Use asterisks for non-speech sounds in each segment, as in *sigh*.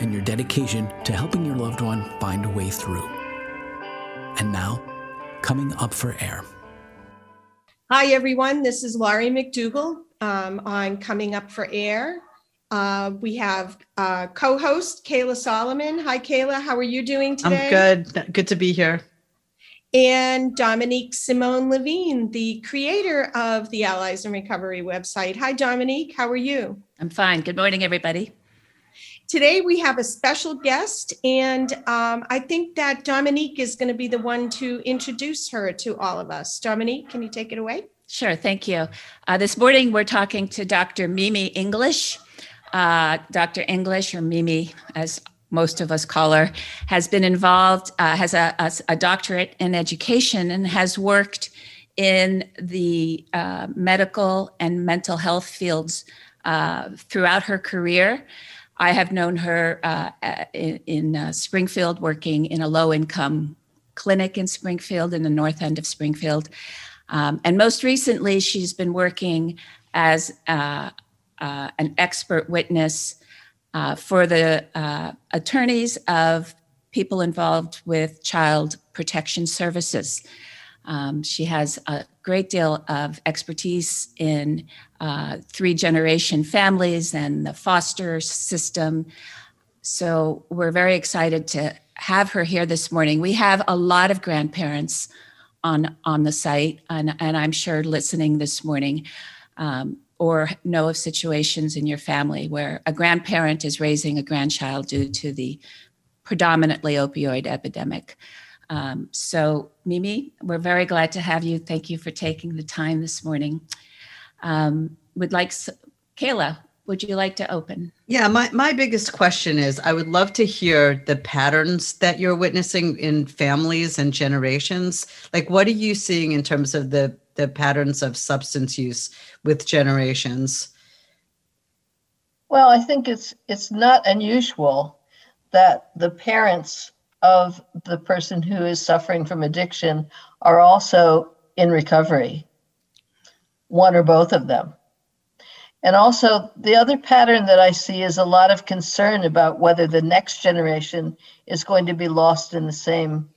and your dedication to helping your loved one find a way through. And now, coming up for air. Hi, everyone. This is Laurie McDougall. Um, I'm coming up for air. Uh, we have uh, co-host Kayla Solomon. Hi, Kayla. How are you doing today? I'm good. Good to be here. And Dominique Simone Levine, the creator of the Allies in Recovery website. Hi, Dominique. How are you? I'm fine. Good morning, everybody. Today we have a special guest, and um, I think that Dominique is going to be the one to introduce her to all of us. Dominique, can you take it away? Sure, thank you. Uh, this morning we're talking to Dr. Mimi English. Uh, Dr. English, or Mimi, as most of us call her, has been involved, uh, has a, a, a, doctorate in education, and has worked in the uh, medical and mental health fields uh, throughout her career. I have known her uh, in, in uh, Springfield, working in a low income clinic in Springfield, in the north end of Springfield. Um, and most recently, she's been working as uh, uh an expert witness uh, for the uh, attorneys of people involved with child protection services. Um, she has a great deal of expertise in uh, three generation families and the foster system. So we're very excited to have her here this morning. We have a lot of grandparents on on the site, and, and I'm sure listening this morning, um, or know of situations in your family where a grandparent is raising a grandchild due to the predominantly opioid epidemic. Um, so, Mimi, we're very glad to have you. Thank you for taking the time this morning. Um, would like Kayla, would you like to open? Yeah, my, my biggest question is I would love to hear the patterns that you're witnessing in families and generations. Like, what are you seeing in terms of the, the patterns of substance use with generations? Well, I think it's it's not unusual that the parents of the person who is suffering from addiction are also in recovery, one or both of them. And also, the other pattern that I see is a lot of concern about whether the next generation is going to be lost in the same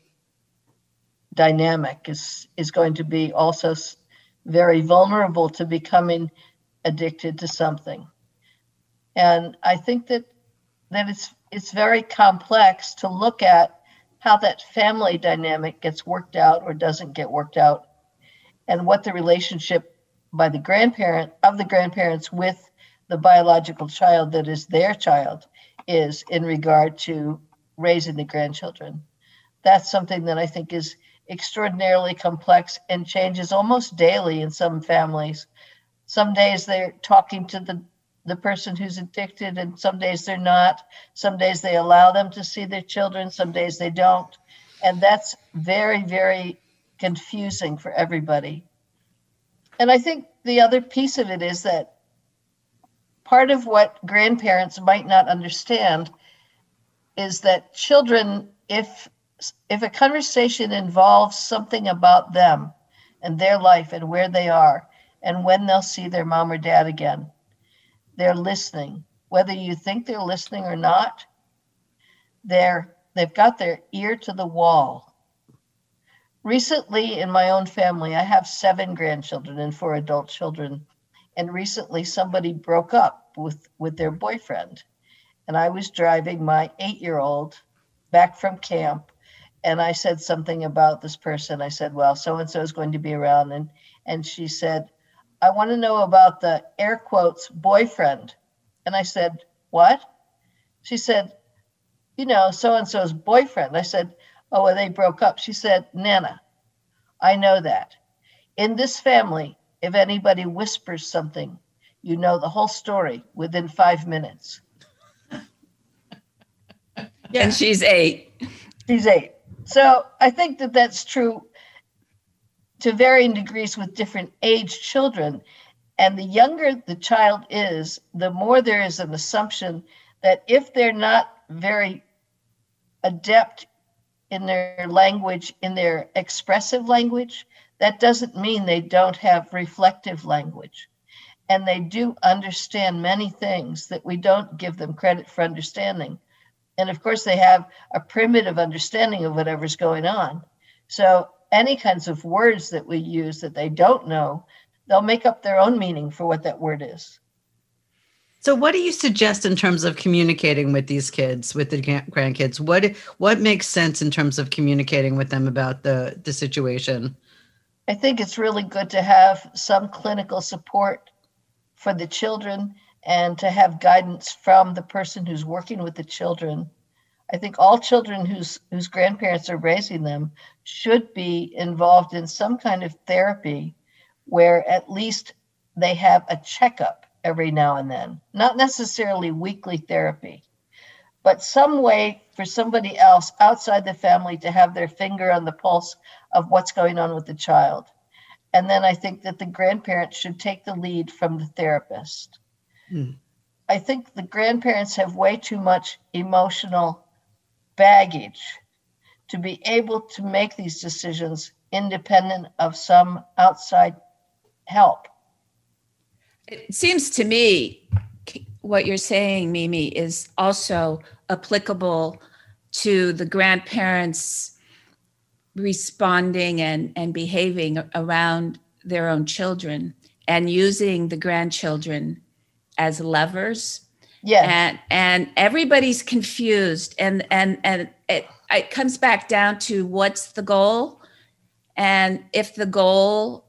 dynamic, is, is going to be also very vulnerable to becoming addicted to something. And I think that that it's it's very complex to look at how that family dynamic gets worked out or doesn't get worked out and what the relationship by the grandparent of the grandparents with the biological child that is their child is in regard to raising the grandchildren. That's something that i think is extraordinarily complex and changes almost daily in some families. Some days they're talking to the the person who's addicted and some days they're not. Some days they allow them to see their children some days they don't. And that's very very confusing for everybody. And i think the other piece of it is that part of what grandparents might not understand is that children if if a conversation involves something about them and their life and where they are and when they'll see their mom or dad again they're listening. Whether you think they're listening or not, they're they've got their ear to the wall. Recently, in my own family, I have seven grandchildren and four adult children. And recently, somebody broke up with, with their boyfriend. And I was driving my eight year old back from camp. And I said something about this person. I said, Well, so and so is going to be around. And, and she said, I want to know about the air quotes boyfriend. And I said, What? She said, You know, so and so's boyfriend. I said, Oh, well, they broke up. She said, Nana, I know that. In this family, if anybody whispers something, you know the whole story within five minutes. Yeah. And she's eight. She's eight. So I think that that's true to varying degrees with different age children. And the younger the child is, the more there is an assumption that if they're not very adept in their language, in their expressive language, that doesn't mean they don't have reflective language. And they do understand many things that we don't give them credit for understanding. And of course, they have a primitive understanding of whatever's going on. So, any kinds of words that we use that they don't know, they'll make up their own meaning for what that word is. So, what do you suggest in terms of communicating with these kids, with the grandkids? What what makes sense in terms of communicating with them about the the situation? I think it's really good to have some clinical support for the children and to have guidance from the person who's working with the children. I think all children whose whose grandparents are raising them should be involved in some kind of therapy where at least they have a checkup every now and then, not necessarily weekly therapy, but some way for somebody else outside the family to have their finger on the pulse of what's going on with the child. And then I think that the grandparents should take the lead from the therapist. Hmm. I think the grandparents have way too much emotional baggage to be able to make these decisions independent of some outside help. It seems to me what you're saying, Mimi, is also applicable to the grandparents responding and, and behaving around their own children and using the grandchildren as levers. Yes. And and everybody's confused and and and it, it comes back down to what's the goal? And if the goal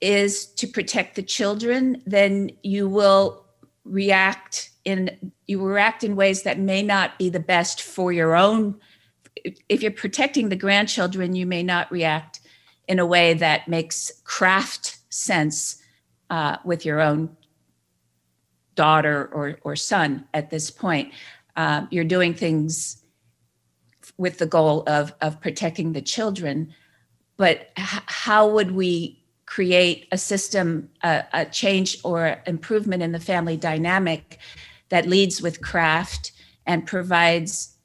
is to protect the children, then you will react in you react in ways that may not be the best for your own if you're protecting the grandchildren you may not react in a way that makes craft sense uh, with your own daughter or, or son at this point uh, you're doing things with the goal of, of protecting the children but h- how would we create a system, a, a change or improvement in the family dynamic that leads with craft and provides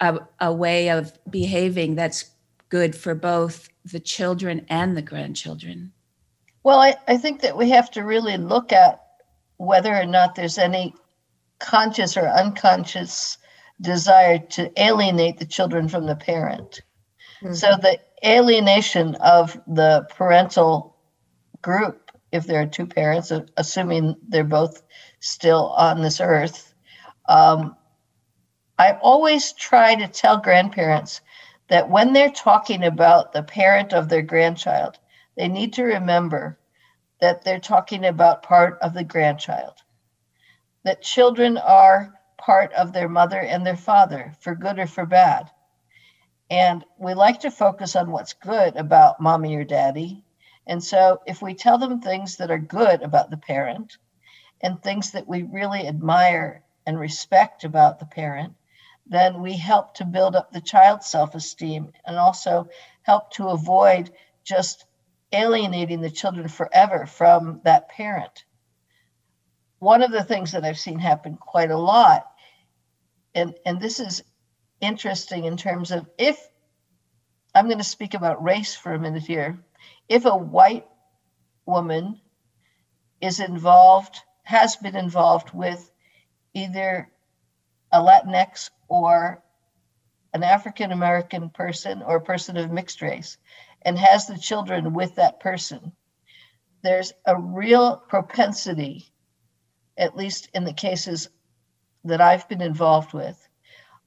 a, a, way of behaving that's good for both the children and the grandchildren? Well, I, I think that we have to really look at whether or not there's any conscious or unconscious desire to alienate the children from the parent. Mm-hmm. So the alienation of the parental group, if there are two parents, assuming they're both still on this earth, um, I always try to tell grandparents that when they're talking about the parent of their grandchild, they need to remember that they're talking about part of the grandchild, that children are part of their mother and their father, for good or for bad. And we like to focus on what's good about mommy or daddy. And so if we tell them things that are good about the parent and things that we really admire and respect about the parent, then we help to build up the child's self esteem and also help to avoid just alienating the children forever from that parent. One of the things that I've seen happen quite a lot, and, and this is interesting in terms of if I'm going to speak about race for a minute here. If a white woman is involved, has been involved with either a Latinx or an African American person or a person of mixed race and has the children with that person, there's a real propensity, at least in the cases that I've been involved with,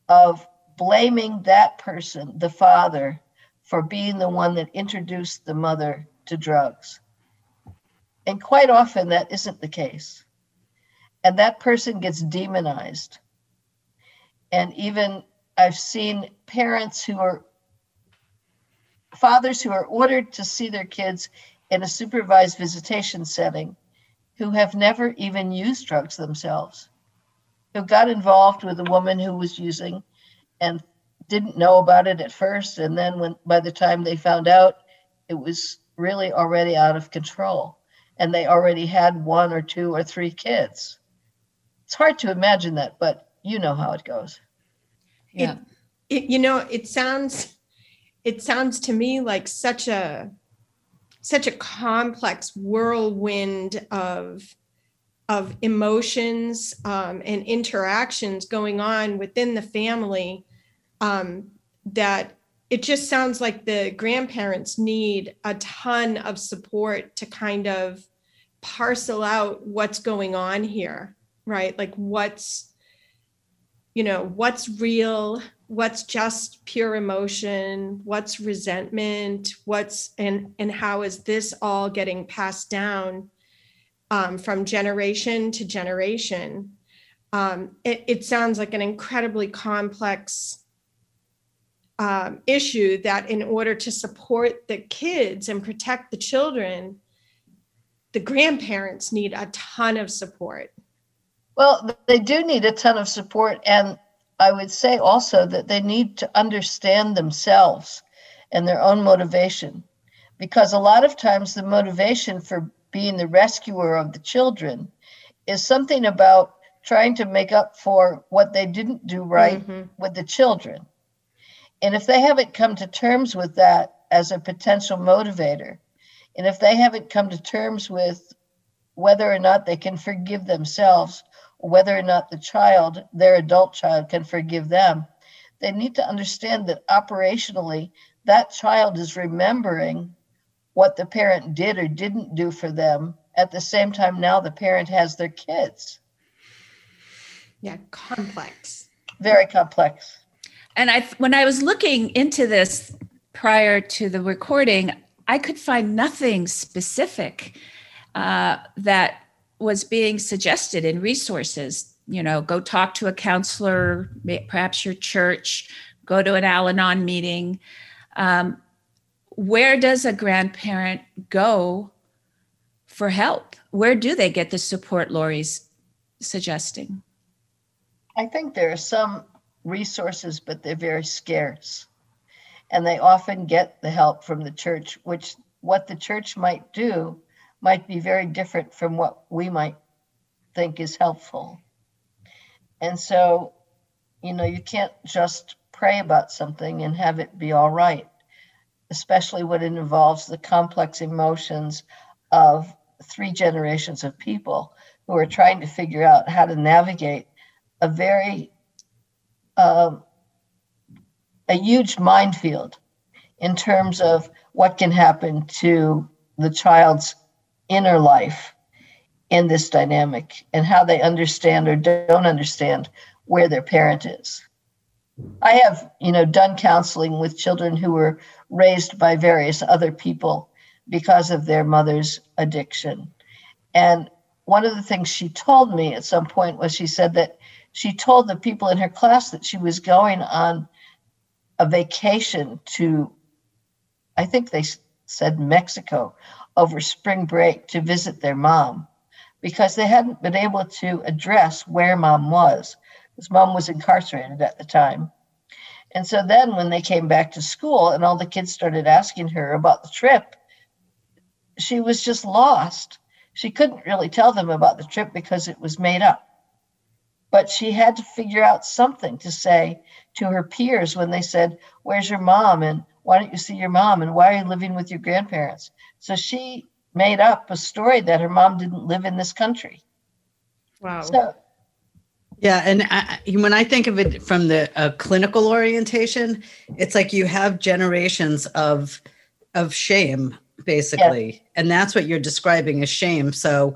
of blaming that person, the father, for being the one that introduced the mother to drugs. And quite often that isn't the case. And that person gets demonized. And even I've seen parents who are fathers who are ordered to see their kids in a supervised visitation setting who have never even used drugs themselves who got involved with a woman who was using and didn't know about it at first and then when by the time they found out it was really already out of control and they already had one or two or three kids it's hard to imagine that but you know how it goes Yeah. It, you know, it sounds, it sounds to me like such a, such a complex whirlwind of, of emotions um, and interactions going on within the family um, that it just sounds like the grandparents need a ton of support to kind of parcel out what's going on here, right? Like what's, you know, what's real, what's just pure emotion, what's resentment, what's and and how is this all getting passed down um, from generation to generation? Um, it, it sounds like an incredibly complex um, issue that in order to support the kids and protect the children, the grandparents need a ton of support. Well, they do need a ton of support. And I would say also that they need to understand themselves and their own motivation. Because a lot of times the motivation for being the rescuer of the children is something about trying to make up for what they didn't do right Mhm. with the children. And if they haven't come to terms with that as a potential motivator, and if they haven't come to terms with whether or not they can forgive themselves, whether or not the child, their adult child, can forgive them, they need to understand that operationally, that child is remembering what the parent did or didn't do for them. At the same time, now the parent has their kids. Yeah, complex. Very complex. And I, when I was looking into this prior to the recording, I could find nothing specific uh, that was being suggested in resources. You know, go talk to a counselor, perhaps your church, go to an Al Anon meeting. Um, where does a grandparent go for help? Where do they get the support Lori's suggesting? I think there are some resources, but they're very scarce. And they often get the help from the church, which what the church might do might be very different from what we might think is helpful. And so, you know, you can't just pray about something and have it be all right, especially when it involves the complex emotions of three generations of people who are trying to figure out how to navigate a very um, a huge minefield in terms of what can happen to the child's inner life in this dynamic and how they understand or don't understand where their parent is. I have, you know, done counseling with children who were raised by various other people because of their mother's addiction. And one of the things she told me at some point was she said that she told the people in her class that she was going on a vacation to, I think they said Mexico, over spring break to visit their mom because they hadn't been able to address where mom was. Because mom was incarcerated at the time. And so then when they came back to school and all the kids started asking her about the trip, she was just lost. She couldn't really tell them about the trip because it was made up but she had to figure out something to say to her peers when they said, Where's your mom? And why don't you see your mom? And why are you living with your grandparents? So she made up a story that her mom didn't live in this country. Wow. So, Yeah, and I, I- when I think of it from the uh, clinical orientation, it's like you have generations of of shame, basically, and that's what you're describing as shame. So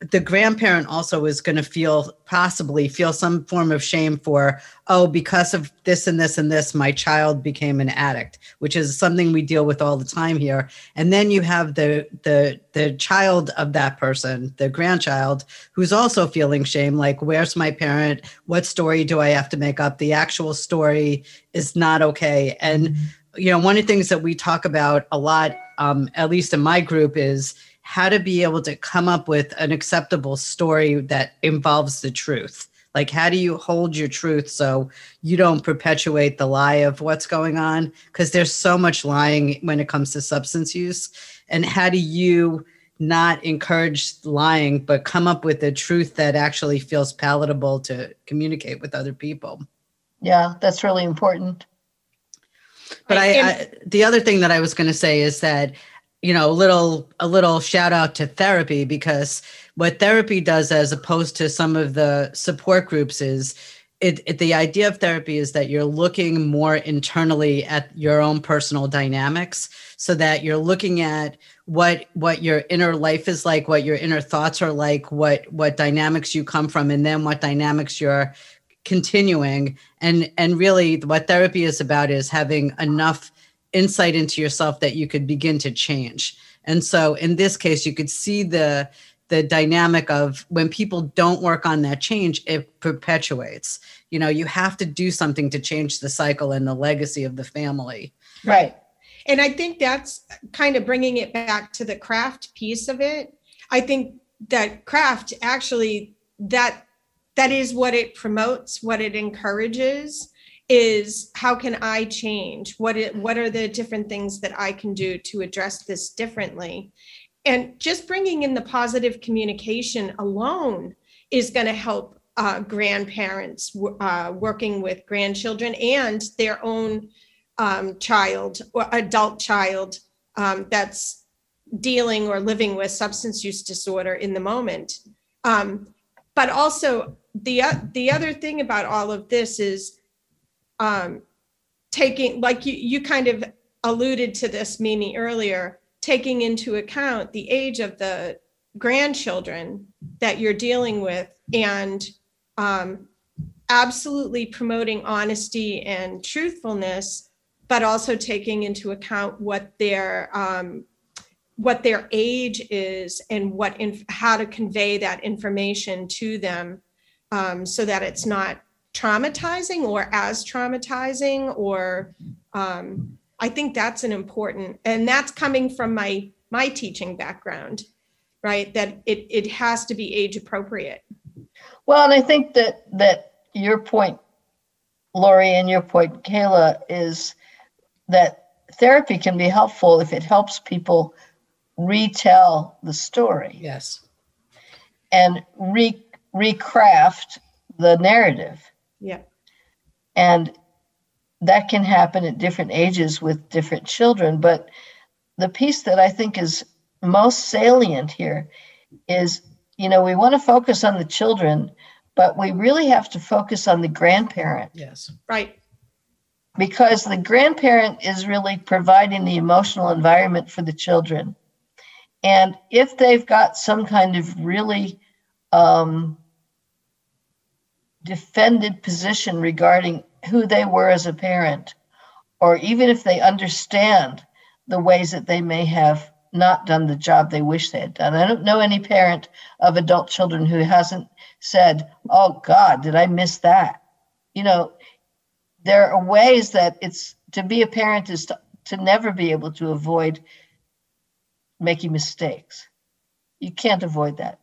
the grandparent also is going to feel possibly feel some form of shame for oh because of this and this and this my child became an addict which is something we deal with all the time here. And then you have the the the child of that person the grandchild who's also feeling shame like where's my parent? What story do i have to make up? The actual story is not okay. And you know one of the things that we talk about a lot um, at least in my group is how to be able to come up with an acceptable story that involves the truth Like, how do you hold your truth so you don't perpetuate the lie of what's going on? Because there's so much lying when it comes to substance use. And how do you not encourage lying, but come up with a truth that actually feels palatable to communicate with other people? Yeah, that's really important. But I, I the other thing that I was going to say is that you know a little a little shout out to therapy because what therapy does as opposed to some of the support groups is it, it, the idea of therapy is that you're looking more internally at your own personal dynamics so that you're looking at what what your inner life is like what your inner thoughts are like what what dynamics you come from and then what dynamics you're continuing. And and really what therapy is about is having enough insight into yourself that you could begin to change and so in this case you could see the the dynamic of when people don't work on that change, it perpetuates. You know, you have to do something to change the cycle and the legacy of the family. Right. And I think that's kind of bringing it back to the craft piece of it. I think that craft actually that that is what it promotes, what it encourages is how can I change? What it, what are the different things that I can do to address this differently? and just bringing in the positive communication alone is going to help uh, grandparents uh, working with grandchildren and their own um, child or adult child um, that's dealing or living with substance use disorder in the moment. Um, but also the uh, the other thing about all of this is um, taking like you you kind of alluded to this Mimi earlier taking into account the age of the grandchildren that you're dealing with and um, absolutely promoting honesty and truthfulness but also taking into account what their um, what their age is and what inf- how to convey that information to them um, so that it's not traumatizing or as traumatizing or um, I think that's an important, and that's coming from my my teaching background, right? That it it has to be age appropriate. Well, and I think that that your point, Lori, and your point, Kayla, is that therapy can be helpful if it helps people retell the story. Yes. And re recraft the narrative. Yeah. And that can happen at different ages with different children. But the piece that I think is most salient here is you know, we want to focus on the children, but we really have to focus on the grandparent. Yes. Right. Because the grandparent is really providing the emotional environment for the children. And if they've got some kind of really um, defended position regarding who they were as a parent, or even if they understand the ways that they may have not done the job they wish they had done. I don't know any parent of adult children who hasn't said, Oh God, did I miss that? You know, there are ways that it's to be a parent is to, to never be able to avoid making mistakes. You can't avoid that.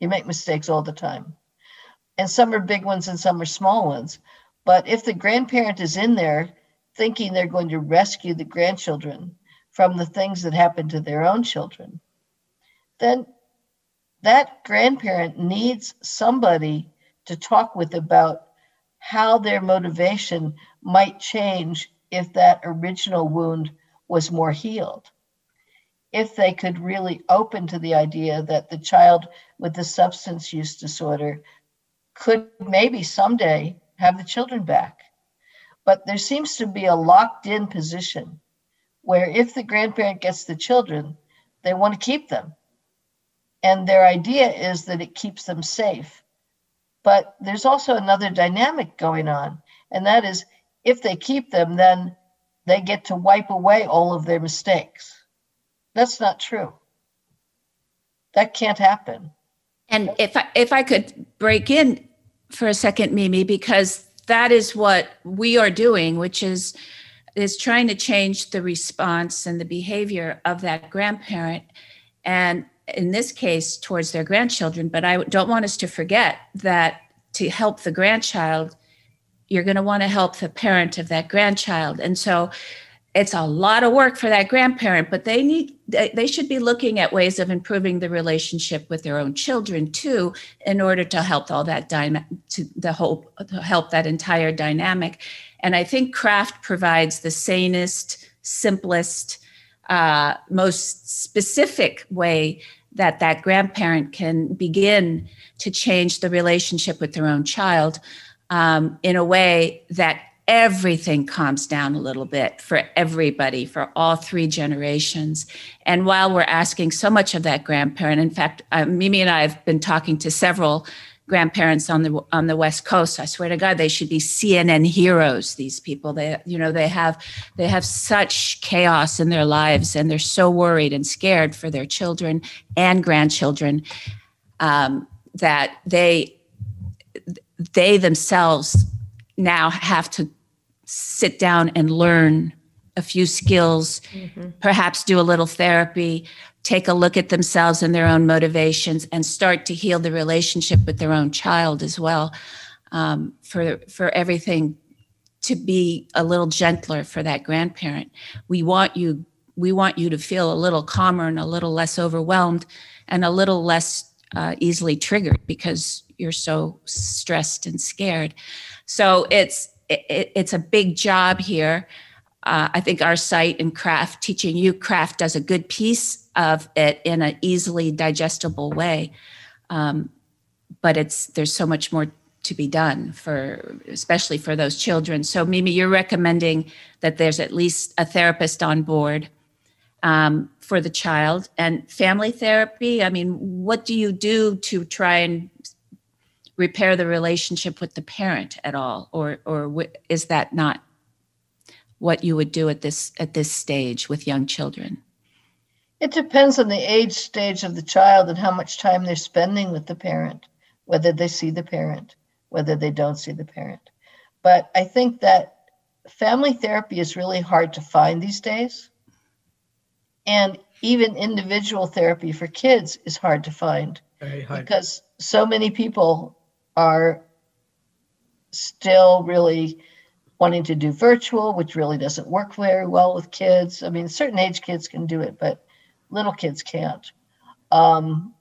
You make mistakes all the time. And some are big ones and some are small ones. But if the grandparent is in there thinking they're going to rescue the grandchildren from the things that happen to their own children, then that grandparent needs somebody to talk with about how their motivation might change if that original wound was more healed. If they could really open to the idea that the child with the substance use disorder could maybe someday have the children back. But there seems to be a locked in position where if the grandparent gets the children, they want to keep them. And their idea is that it keeps them safe. But there's also another dynamic going on, and that is if they keep them, then they get to wipe away all of their mistakes. That's not true. That can't happen. And if I, if I could break in for a second, Mimi, because that is what we are doing, which is is trying to change the response and the behavior of that grandparent, and in this case, towards their grandchildren. But I don't want us to forget that to help the grandchild, you're going to want to help the parent of that grandchild. And so it's a lot of work for that grandparent, but they need they should be looking at ways of improving the relationship with their own children too, in order to help all that dyna- to the whole to help that entire dynamic. And I think craft provides the sanest, simplest, uh, most specific way that that grandparent can begin to change the relationship with their own child um, in a way that everything calms down a little bit for everybody, for all three generations. And while we're asking so much of that grandparent, in fact, uh, Mimi and I have been talking to several grandparents on the on the west coast i swear to god they should be cnn heroes these people they you know they have they have such chaos in their lives and they're so worried and scared for their children and grandchildren um, that they they themselves now have to sit down and learn a few skills, mm-hmm. perhaps do a little therapy, take a look at themselves and their own motivations, and start to heal the relationship with their own child as well. Um, for for everything to be a little gentler for that grandparent, we want you we want you to feel a little calmer and a little less overwhelmed, and a little less uh, easily triggered because you're so stressed and scared. So it's it, it's a big job here. Uh, I think our site in craft, teaching you craft, does a good piece of it in an easily digestible way. Um, but it's there's so much more to be done for especially for those children. So Mimi, you're recommending that there's at least a therapist on board um, for the child and family therapy. I mean, what do you do to try and repair the relationship with the parent at all? Or or is that not what you would do at this at this stage with young children? It depends on the age stage of the child and how much time they're spending with the parent whether they see the parent whether they don't see the parent. But i think that family therapy is really hard to find these days. And even individual therapy for kids is hard to find because so many people are still really wanting to do virtual, which really doesn't work very well with kids. I mean, certain age kids can do it, but little kids can't. Um,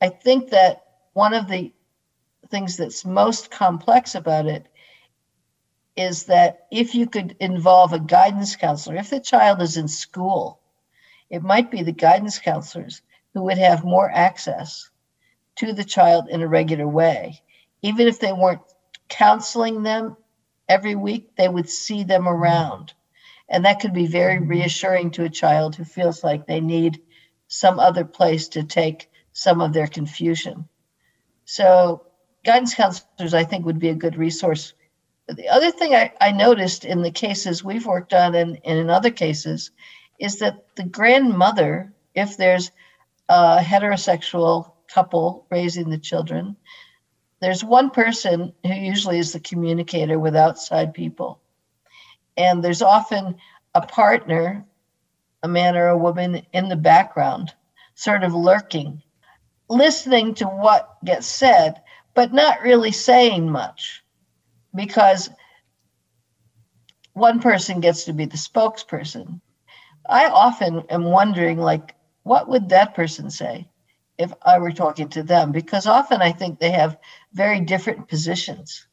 I think that one of the things that's most complex about it is that if you could involve a guidance counselor, if the child is in school, it might be the guidance counselors who would have more access to the child in a regular way even if they weren't counseling them every week, they would see them mm-hmm. around. And that could be very mm-hmm. reassuring to a child who feels like they need some other place to take some of their confusion. So, guidance counselors, I think, would be a good resource. The other thing I, I noticed in the cases we've worked on and, and in other cases is that the grandmother, if there's a heterosexual couple raising the children, there's one person who usually is the communicator with outside people. And there's often a partner, a man or a woman in the background, sort of lurking, listening to what gets said, but not really saying much because one person gets to be the spokesperson. I often am wondering, like, what would that person say? If I were talking to them because often I think they have very different positions.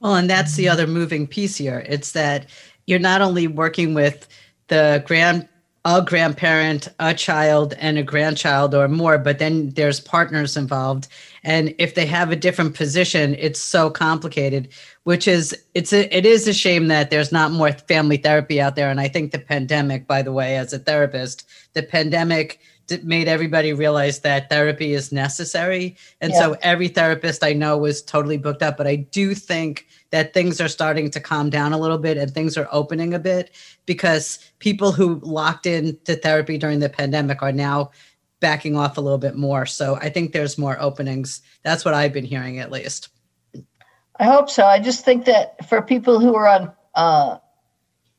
Well, and that's the other moving piece here. It's that you're not only working with the grand a grandparent, a child, and a grandchild or more, but then there's partners involved. And if they have a different position, it's so complicated, which is it's a, it is a shame that there's not more family therapy out there. And I think the pandemic, by the way, as a therapist, the pandemic made everybody realize that therapy is necessary. And yeah. so every therapist I know was totally booked up. But I do think that things are starting to calm down a little bit and things are opening a bit because people who locked into therapy during the pandemic are now backing off a little bit more. So I think there's more openings. That's what I've been hearing at least. I hope so. I just think that for people who are on uh,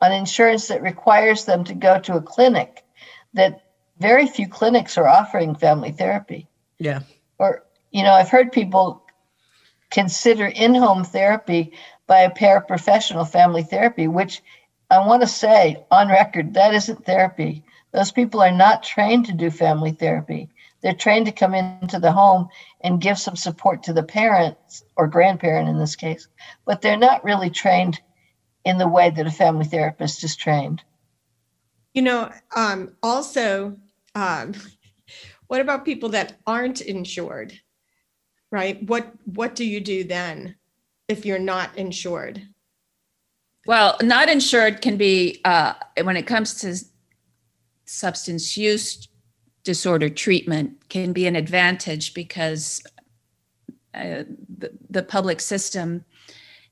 on insurance that requires them to go to a clinic, that very few clinics are offering family therapy. Yeah. Or, you know, I've heard people consider in-home therapy by a paraprofessional family therapy, which I want to say on record, that isn't therapy. Those people are not trained to do family therapy. They're trained to come into the home and give some support to the parents or grandparent in this case, but they're not really trained in the way that a family therapist is trained. You know, um, also, um, what about people that aren't insured? Right? What what do you do then if you're not insured? Well, not insured can be uh, when it comes to substance use disorder treatment can be an advantage because uh, the, the public system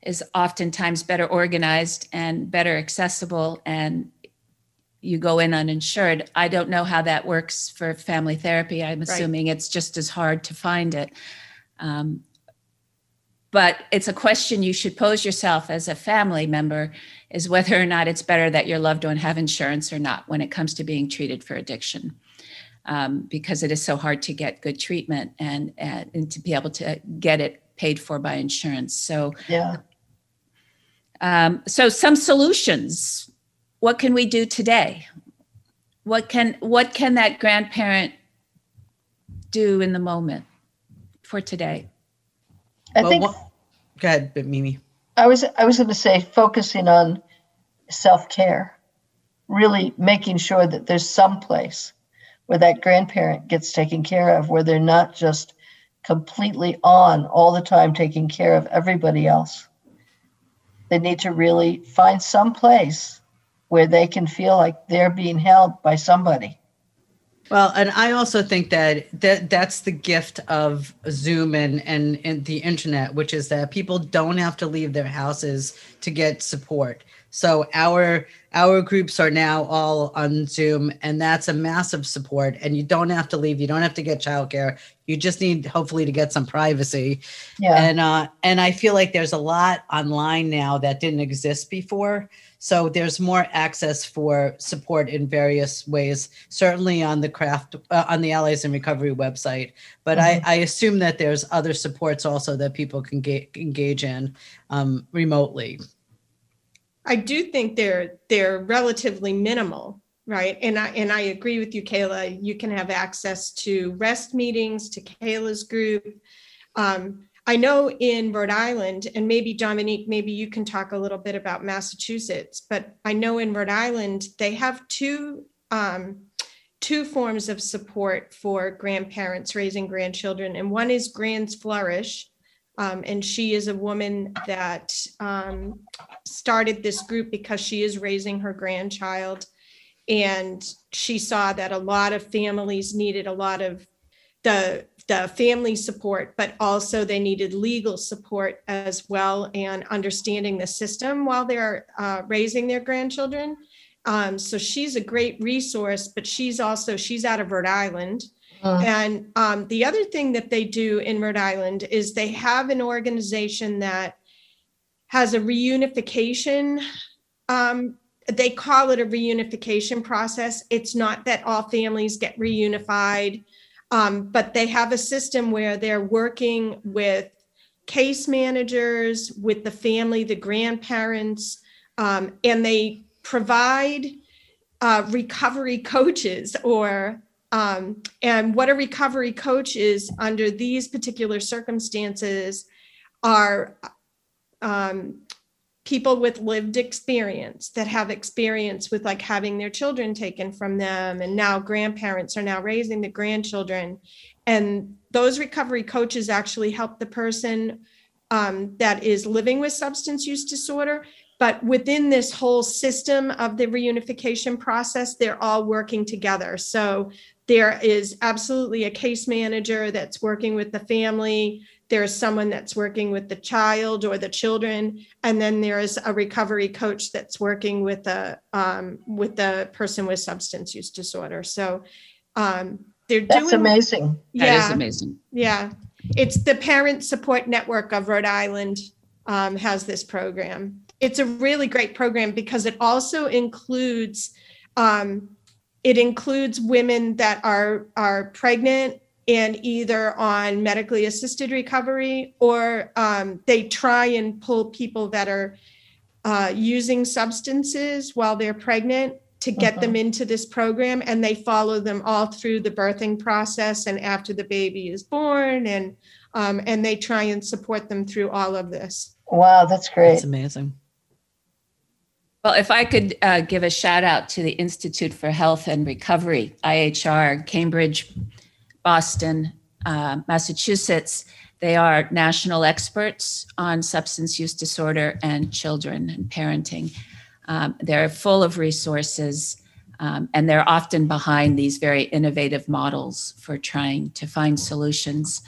is oftentimes better organized and better accessible and you go in uninsured i don't know how that works for family therapy i'm assuming right. it's just as hard to find it um, but it's a question you should pose yourself as a family member is whether or not it's better that your loved one have insurance or not when it comes to being treated for addiction um, because it is so hard to get good treatment and, and, and to be able to get it paid for by insurance. So yeah. Um, so some solutions. What can we do today? What can what can that grandparent do in the moment for today? I well, think. What, go ahead, but Mimi. I was I was going to say focusing on self care, really making sure that there's some place where that grandparent gets taken care of, where they're not just completely on all the time taking care of everybody else. They need to really find some place where they can feel like they're being held by somebody. Well, and I also think that, that that's the gift of Zoom and, and, and the internet, which is that people don't have to leave their houses to get support. So our our groups are now all on Zoom, and that's a massive support. And you don't have to leave. You don't have to get childcare. You just need hopefully to get some privacy. Yeah. And uh, and I feel like there's a lot online now that didn't exist before. So there's more access for support in various ways. Certainly on the craft uh, on the Allies in Recovery website, but mm-hmm. I, I assume that there's other supports also that people can get, engage in um, remotely. I do think they're they're relatively minimal, right? And I and I agree with you, Kayla. You can have access to rest meetings, to Kayla's group. Um, I know in Rhode Island, and maybe Dominique, maybe you can talk a little bit about Massachusetts, but I know in Rhode Island they have two um, two forms of support for grandparents raising grandchildren, and one is Grands Flourish, um, and she is a woman that um, started this group because she is raising her grandchild. And she saw that a lot of families needed a lot of the, the family support, but also they needed legal support as well and understanding the system while they're uh, raising their grandchildren. Um, so she's a great resource, but she's also, she's out of Rhode Island uh, and um, the other thing that they do in Rhode Island is they have an organization that has a reunification. Um, they call it a reunification process. It's not that all families get reunified, um, but they have a system where they're working with case managers, with the family, the grandparents, um, and they provide uh, recovery coaches or um, and what a recovery coach is under these particular circumstances are um, people with lived experience that have experience with like having their children taken from them and now grandparents are now raising the grandchildren and those recovery coaches actually help the person um, that is living with substance use disorder but within this whole system of the reunification process they're all working together so there is absolutely a case manager that's working with the family. There's someone that's working with the child or the children, and then there's a recovery coach that's working with the um, with the person with substance use disorder. So um, they're that's doing amazing. Yeah, that is amazing. Yeah, it's the Parent Support Network of Rhode Island um, has this program. It's a really great program because it also includes um, it includes women that are are pregnant and either on medically assisted recovery or um, they try and pull people that are uh, using substances while they're pregnant to get them into this program and they follow them all through the birthing process and after the baby is born and um, and they try and support them through all of this Wow, that's great. That's amazing. Well, if I could uh, give a shout out to the Institute for Health and Recovery, IHR, Cambridge, Boston, uh, Massachusetts, they are national experts on substance use disorder and children and parenting. Um, they're full of resources um, and they're often behind these very innovative models for trying to find solutions.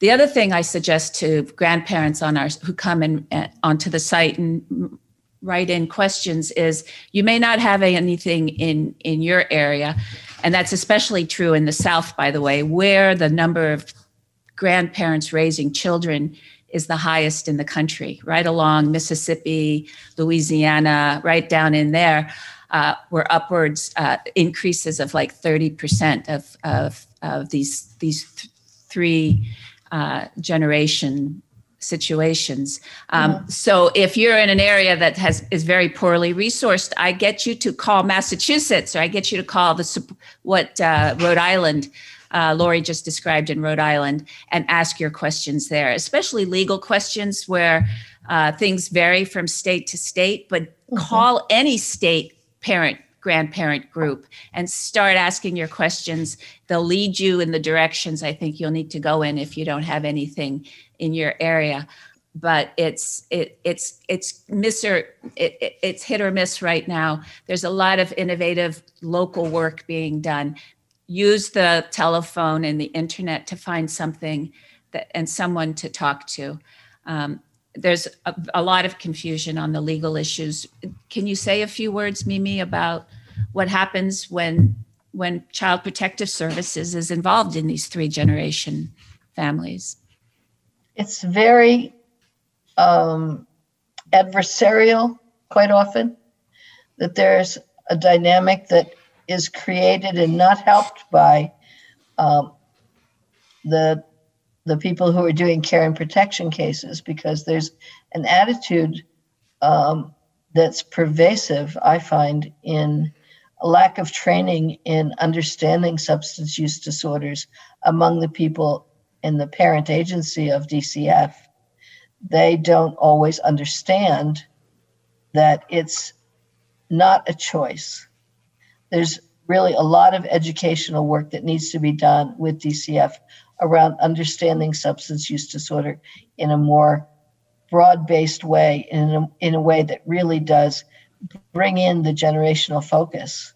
The other thing I suggest to grandparents on our who come in uh, onto the site and write in questions is you may not have anything in in your area and that's especially true in the south by the way where the number of grandparents raising children is the highest in the country right along mississippi louisiana right down in there uh, were upwards uh, increases of like 30% of, of, of these these th- three uh, generation situations. Um, So if you're in an area that has is very poorly resourced, I get you to call Massachusetts, or I get you to call the what uh, Rhode Island. Uh, Lori just described in Rhode Island, and ask your questions there, especially legal questions where uh, things vary from state to state. But call any state parent grandparent group and start asking your questions. They'll lead you in the directions I think you'll need to go in if you don't have anything in your area. But it's it it's it's miss or it, it- it's hit or miss right now. There's a lot of innovative local work being done. Use the telephone and the internet to find something that and someone to talk to. Um, there's a, a lot of confusion on the legal issues. Can you say a few words, Mimi, about what happens when when Child Protective Services is involved in these three generation families? It's very um, adversarial quite often, that there's a dynamic that is created and not helped by um, the the people who are doing care and protection cases because there's an attitude um, that's pervasive, I find, in a lack of training in understanding substance use disorders among the people in the parent agency of DCF. They don't always understand that it's not a choice. There's really a lot of educational work that needs to be done with DCF around understanding substance use disorder in a more broad based way, in a, in a way that really does bring in the generational focus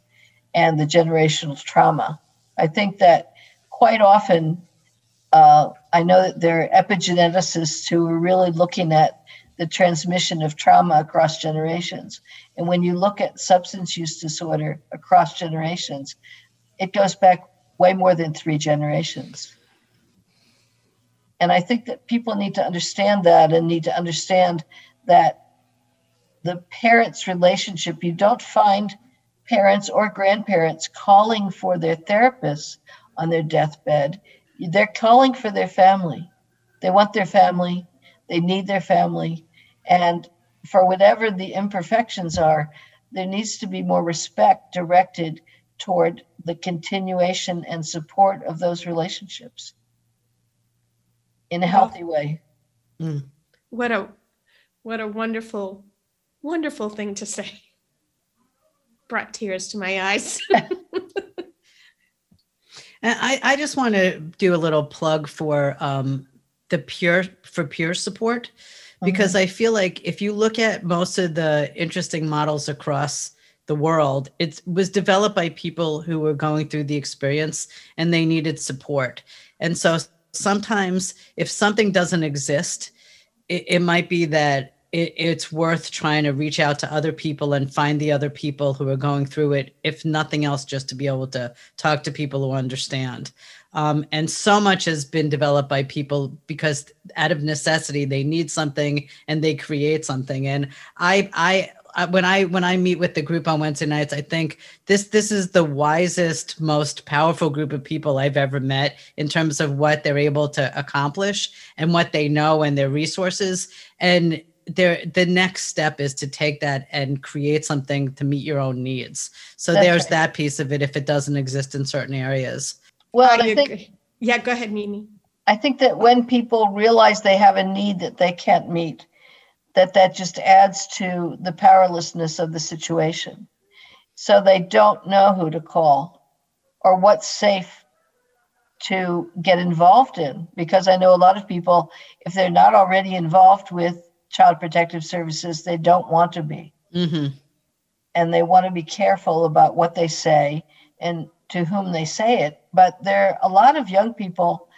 and the generational trauma. I think that quite often, uh, I know that there are epigeneticists who are really looking at the transmission of trauma across generations. And when you look at substance use disorder across generations, it goes back way more than three generations. And I think that people need to understand that and need to understand that the parents' relationship, you don't find parents or grandparents calling for their therapists on their deathbed. They're calling for their family. They want their family, they need their family. And for whatever the imperfections are, there needs to be more respect directed toward the continuation and support of those relationships in a healthy way. Mm. what a what a wonderful wonderful thing to say brought tears to my eyes *laughs* And I, I just want to do a little plug for um, the pure for peer support because I feel like if you look at most of the interesting models across the world, it was developed by people who were going through the experience and they needed support. And so sometimes if something doesn't exist, it, it might be that it, it's worth trying to reach out to other people and find the other people who are going through it, if nothing else, just to be able to talk to people who understand. Um, and so much has been developed by people because out of necessity they need something and they create something. And I, I, when I when I meet with the group on Wednesday nights, I think this this is the wisest, most powerful group of people I've ever met in terms of what they're able to accomplish and what they know and their resources. And there the next step is to take that and create something to meet your own needs. So That's there's right. that piece of it if it doesn't exist in certain areas. Well, I I think agree. Yeah, go ahead, Mimi. I think that when people realize they have a need that they can't meet, that that just adds to the powerlessness of the situation. So they don't know who to call or what's safe to get involved in. Because I know a lot of people, if they're not already involved with child protective services, they don't want to be. hmm and they want to be careful about what they say and to whom they say it. But there are a lot of young people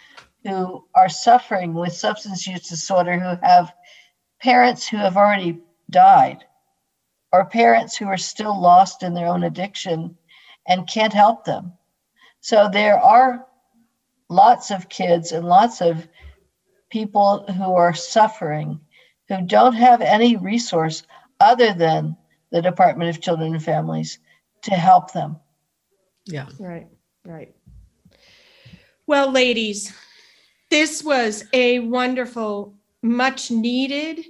who are suffering with substance use disorder who have parents who have already died or parents who are still lost in their own addiction and can't help them. So there are lots of kids and lots of people who are suffering who don't have any resource other than the Department of Children and Families to help them. Yeah. Right, right. Well, ladies, this was a wonderful, much needed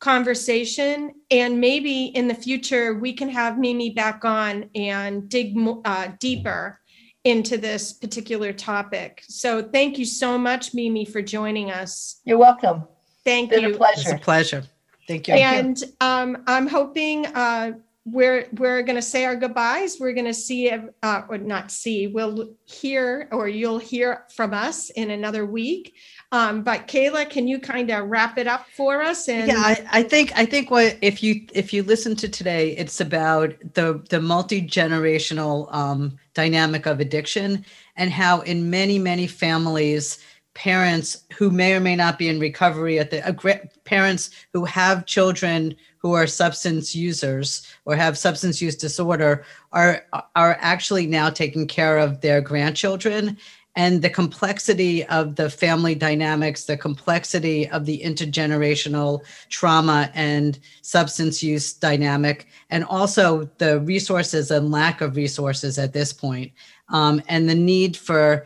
conversation. And maybe in the future, we can have Mimi back on and dig uh, deeper into this particular topic. So thank you so much, Mimi, for joining us. You're welcome. Thank Been a you. It's a pleasure. pleasure. Thank you. And um, I'm hoping uh, we're we're going to say our goodbyes. We're going to see, uh, or not see. We'll hear, or you'll hear from us in another week. Um, but Kayla, can you kind of wrap it up for us? And yeah I, I think i think what if you if you listen to today it's about the the multi-generational um, dynamic of addiction and how in many many families parents who may or may not be in recovery at the uh, parents who have children who are substance users or have substance use disorder are are actually now taking care of their grandchildren. And the complexity of the family dynamics, the complexity of the intergenerational trauma and substance use dynamic, and also the resources and lack of resources at this point, um, and the need for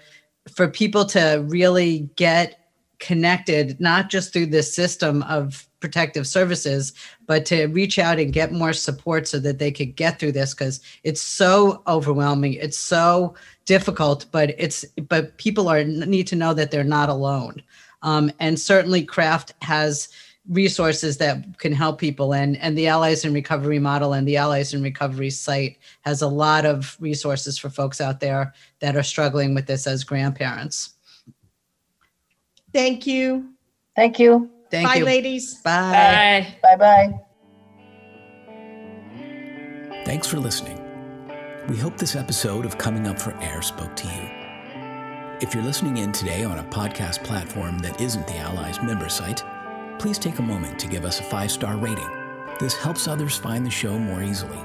for people to really get connected, not just through this system of protective services, but to reach out and get more support so that they could get through this because it's so overwhelming. It's so difficult, but it's but people are need to know that they're not alone. Um, and certainly, Craft has resources that can help people and and the Allies in Recovery model and the Allies in Recovery site has a lot of resources for folks out there that are struggling with this as grandparents thank you. Thank you. thank Bye, you ladies. bye Bye. Bye bye. Thanks for listening. We hope this episode of Coming Up for Air spoke to you. If you're listening in today on a podcast platform that isn't the Allies member site, please take a moment to give us a five star rating. This helps others find the show more easily.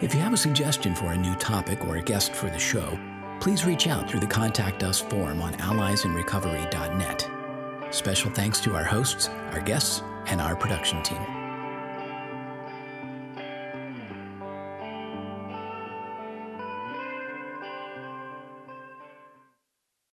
If you have a suggestion for a new topic or a guest for the show, please reach out through the Contact Us form on alliesinrecovery.net. Special thanks to our hosts, our guests, and our production team.